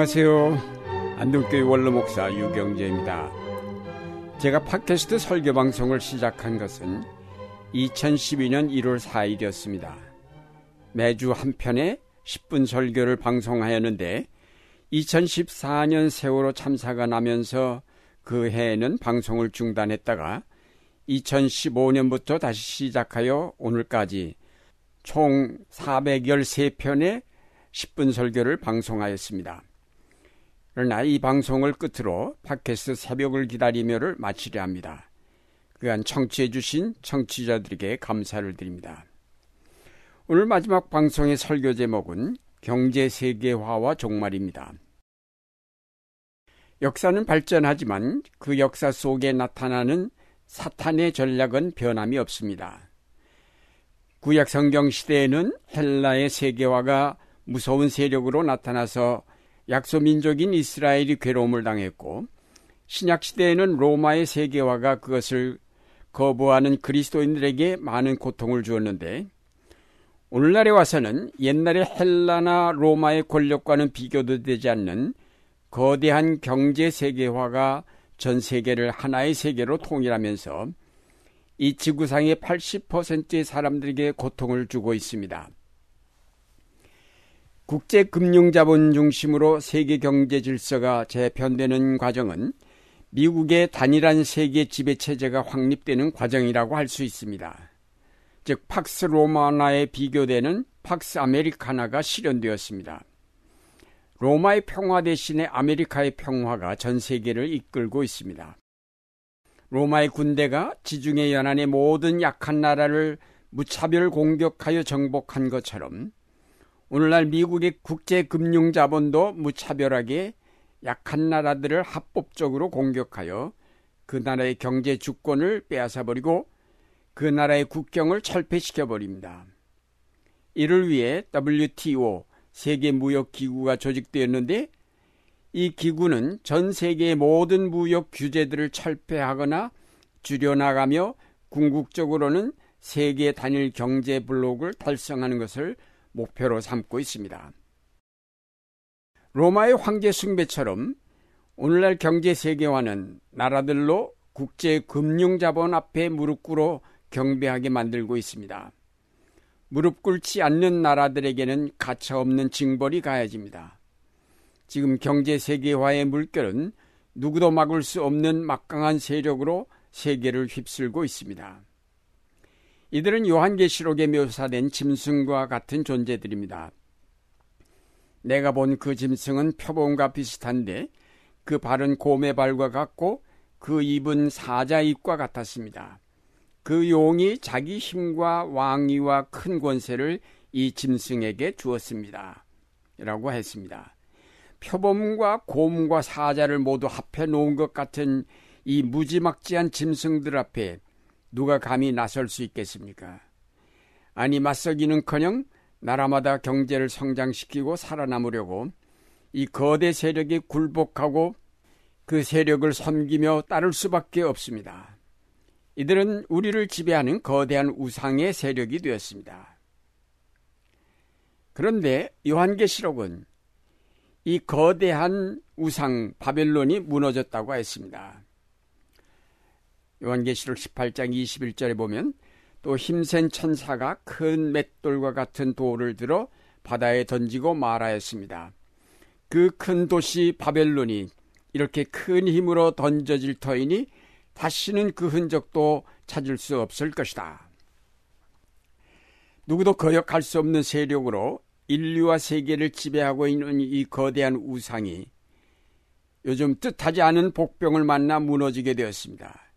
안녕하세요. 안동교회 원로 목사 유경재입니다. 제가 팟캐스트 설교 방송을 시작한 것은 2012년 1월 4일이었습니다. 매주 한 편의 10분 설교를 방송하였는데 2014년 세월호 참사가 나면서 그 해에는 방송을 중단했다가 2015년부터 다시 시작하여 오늘까지 총 413편의 10분 설교를 방송하였습니다. 그러나 이 방송을 끝으로 팟캐스트 새벽을 기다리며를 마치려 합니다. 그간 청취해 주신 청취자들에게 감사를 드립니다. 오늘 마지막 방송의 설교 제목은 경제 세계화와 종말입니다. 역사는 발전하지만 그 역사 속에 나타나는 사탄의 전략은 변함이 없습니다. 구약 성경 시대에는 헬라의 세계화가 무서운 세력으로 나타나서 약소민족인 이스라엘이 괴로움을 당했고 신약 시대에는 로마의 세계화가 그것을 거부하는 그리스도인들에게 많은 고통을 주었는데 오늘날에 와서는 옛날의 헬라나 로마의 권력과는 비교도 되지 않는 거대한 경제 세계화가 전 세계를 하나의 세계로 통일하면서 이 지구상의 80%의 사람들에게 고통을 주고 있습니다. 국제 금융 자본 중심으로 세계 경제 질서가 재편되는 과정은 미국의 단일한 세계 지배 체제가 확립되는 과정이라고 할 수 있습니다. 즉 팍스 로마나에 비교되는 팍스 아메리카나가 실현되었습니다. 로마의 평화 대신에 아메리카의 평화가 전 세계를 이끌고 있습니다. 로마의 군대가 지중해 연안의 모든 약한 나라를 무차별 공격하여 정복한 것처럼 오늘날 미국의 국제금융자본도 무차별하게 약한 나라들을 합법적으로 공격하여 그 나라의 경제 주권을 빼앗아버리고 그 나라의 국경을 철폐시켜버립니다. 이를 위해 WTO 세계무역기구가 조직되었는데 이 기구는 전 세계의 모든 무역 규제들을 철폐하거나 줄여나가며 궁극적으로는 세계 단일 경제 블록을 달성하는 것을 목표로 삼고 있습니다. 로마의 황제 숭배처럼 오늘날 경제 세계화는 나라들로 국제 금융 자본 앞에 무릎 꿇어 경배하게 만들고 있습니다. 무릎 꿇지 않는 나라들에게는 가차없는 징벌이 가해집니다. 지금 경제 세계화의 물결은 누구도 막을 수 없는 막강한 세력으로 세계를 휩쓸고 있습니다. 이들은 요한계시록에 묘사된 짐승과 같은 존재들입니다. 내가 본 그 짐승은 표범과 비슷한데 그 발은 곰의 발과 같고 그 입은 사자 입과 같았습니다. 그 용이 자기 힘과 왕위와 큰 권세를 이 짐승에게 주었습니다. 라고 했습니다. 표범과 곰과 사자를 모두 합해 놓은 것 같은 이 무지막지한 짐승들 앞에 누가 감히 나설 수 있겠습니까? 아니 맞서기는커녕 나라마다 경제를 성장시키고 살아남으려고 이 거대 세력에 굴복하고 그 세력을 섬기며 따를 수밖에 없습니다. 이들은 우리를 지배하는 거대한 우상의 세력이 되었습니다. 그런데 요한계시록은 이 거대한 우상 바벨론이 무너졌다고 했습니다. 요한계시록 18장 21절에 보면 또 힘센 천사가 큰 맷돌과 같은 돌을 들어 바다에 던지고 말하였습니다. 그 큰 도시 바벨론이 이렇게 큰 힘으로 던져질 터이니 다시는 그 흔적도 찾을 수 없을 것이다. 누구도 거역할 수 없는 세력으로 인류와 세계를 지배하고 있는 이 거대한 우상이 요즘 뜻하지 않은 복병을 만나 무너지게 되었습니다.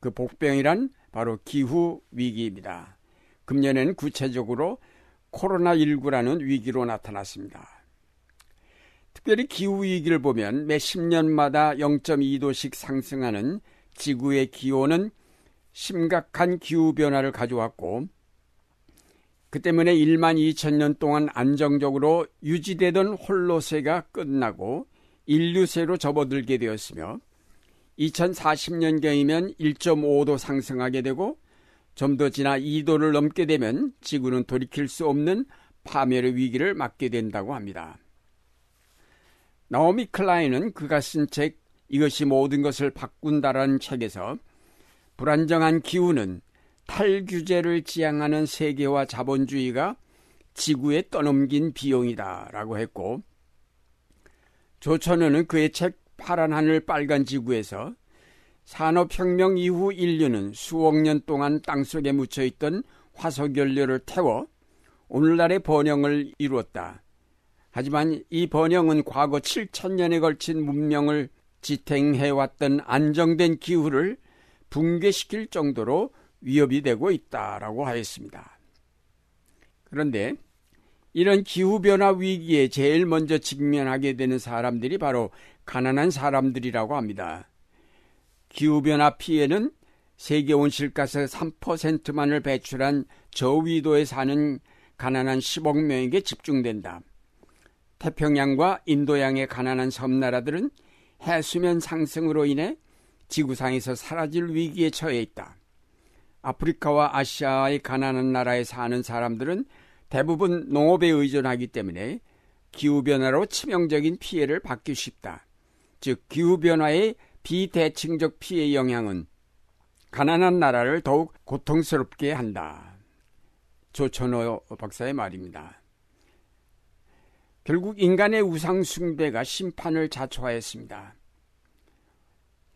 그 복병이란 바로 기후 위기입니다. 금년에는 구체적으로 코로나19라는 위기로 나타났습니다. 특별히 기후 위기를 보면 매 10년마다 0.2도씩 상승하는 지구의 기온은 심각한 기후 변화를 가져왔고 그 때문에 1만 2천 년 동안 안정적으로 유지되던 홀로세가 끝나고 인류세로 접어들게 되었으며 2040년경이면 1.5도 상승하게 되고 좀 더 지나 2도를 넘게 되면 지구는 돌이킬 수 없는 파멸의 위기를 맞게 된다고 합니다. 나오미 클라인은 그가 쓴 책 이것이 모든 것을 바꾼다라는 책에서 불안정한 기후는 탈규제를 지향하는 세계화 자본주의가 지구에 떠넘긴 비용이다라고 했고 조천호는 그의 책 파란 하늘 빨간 지구에서 산업혁명 이후 인류는 수억 년 동안 땅속에 묻혀있던 화석연료를 태워 오늘날의 번영을 이루었다. 하지만 이 번영은 과거 7천년에 걸친 문명을 지탱해왔던 안정된 기후를 붕괴시킬 정도로 위협이 되고 있다라고 하였습니다. 그런데 이런 기후변화 위기에 제일 먼저 직면하게 되는 사람들이 바로 가난한 사람들이라고 합니다. 기후변화 피해는 세계 온실가스 3%만을 배출한 저위도에 사는 가난한 10억 명에게 집중된다. 태평양과 인도양의 가난한 섬나라들은 해수면 상승으로 인해 지구상에서 사라질 위기에 처해 있다. 아프리카와 아시아의 가난한 나라에 사는 사람들은 대부분 농업에 의존하기 때문에 기후변화로 치명적인 피해를 받기 쉽다. 즉, 기후변화의 비대칭적 피해 영향은 가난한 나라를 더욱 고통스럽게 한다. 조천호 박사의 말입니다. 결국 인간의 우상숭배가 심판을 자초하였습니다.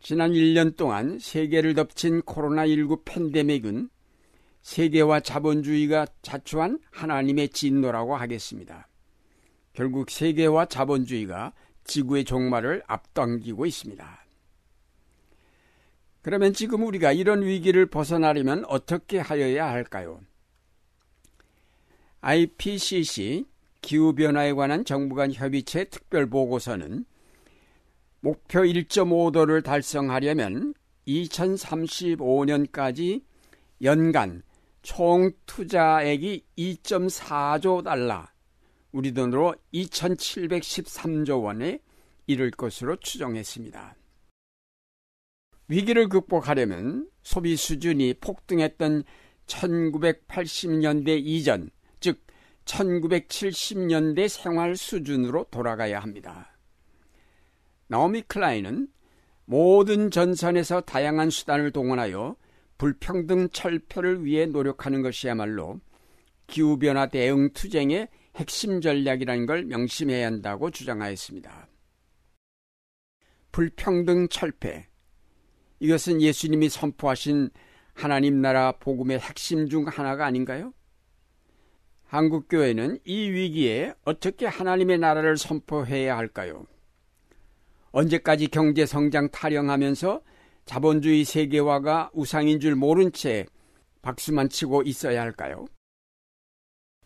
지난 1년 동안 세계를 덮친 코로나19 팬데믹은 세계와 자본주의가 자초한 하나님의 진노라고 하겠습니다. 결국 세계와 자본주의가 지구의 종말을 앞당기고 있습니다. 그러면 지금 우리가 이런 위기를 벗어나려면 어떻게 하여야 할까요? IPCC 기후변화에 관한 정부 간 협의체 특별 보고서는 목표 1.5도를 달성하려면 2035년까지 연간 총 투자액이 2.4조 달러, 우리 돈으로 2,713조 원에 이를 것으로 추정했습니다. 위기를 극복하려면 소비 수준이 폭등했던 1980년대 이전, 즉 1970년대 생활 수준으로 돌아가야 합니다. 나오미 클라인은 모든 전선에서 다양한 수단을 동원하여 불평등 철폐를 위해 노력하는 것이야말로 기후변화 대응 투쟁의 핵심 전략이라는 걸 명심해야 한다고 주장하였습니다. 불평등 철폐. 이것은 예수님이 선포하신 하나님 나라 복음의 핵심 중 하나가 아닌가요? 한국교회는 이 위기에 어떻게 하나님의 나라를 선포해야 할까요? 언제까지 경제 성장 타령하면서 자본주의 세계화가 우상인 줄 모른 채 박수만 치고 있어야 할까요?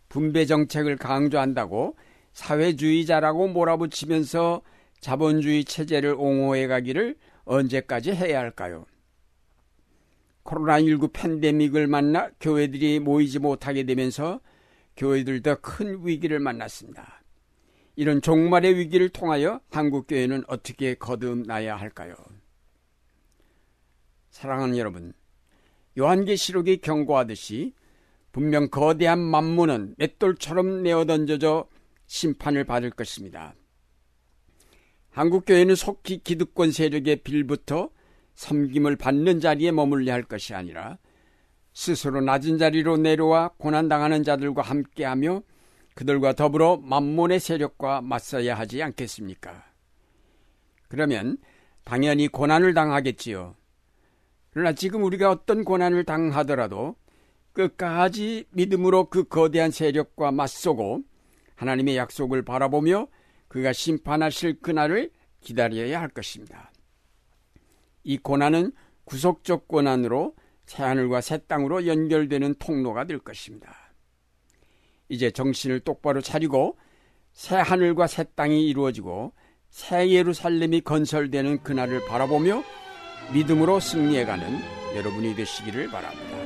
분배 정책을 강조한다고 사회주의자라고 몰아붙이면서 자본주의 체제를 옹호해 가기를 언제까지 해야 할까요? 코로나19 팬데믹을 만나 교회들이 모이지 못하게 되면서 교회들도 큰 위기를 만났습니다. 이런 종말의 위기를 통하여 한국교회는 어떻게 거듭나야 할까요? 사랑하는 여러분, 요한계시록이 경고하듯이 분명 거대한 만문은 맷돌처럼 내어던져져 심판을 받을 것입니다. 한국교회는 속히 기득권 세력의 빌부터 섬김을 받는 자리에 머물려 할 것이 아니라 스스로 낮은 자리로 내려와 고난당하는 자들과 함께하며 그들과 더불어 만몬의 세력과 맞서야 하지 않겠습니까? 그러면 당연히 고난을 당하겠지요. 그러나 지금 우리가 어떤 고난을 당하더라도 끝까지 믿음으로 그 거대한 세력과 맞서고 하나님의 약속을 바라보며 그가 심판하실 그날을 기다려야 할 것입니다. 이 고난은 구속적 고난으로 새하늘과 새 땅으로 연결되는 통로가 될 것입니다. 이제 정신을 똑바로 차리고 새하늘과 새 땅이 이루어지고 새 예루살렘이 건설되는 그날을 바라보며 믿음으로 승리해가는 여러분이 되시기를 바랍니다.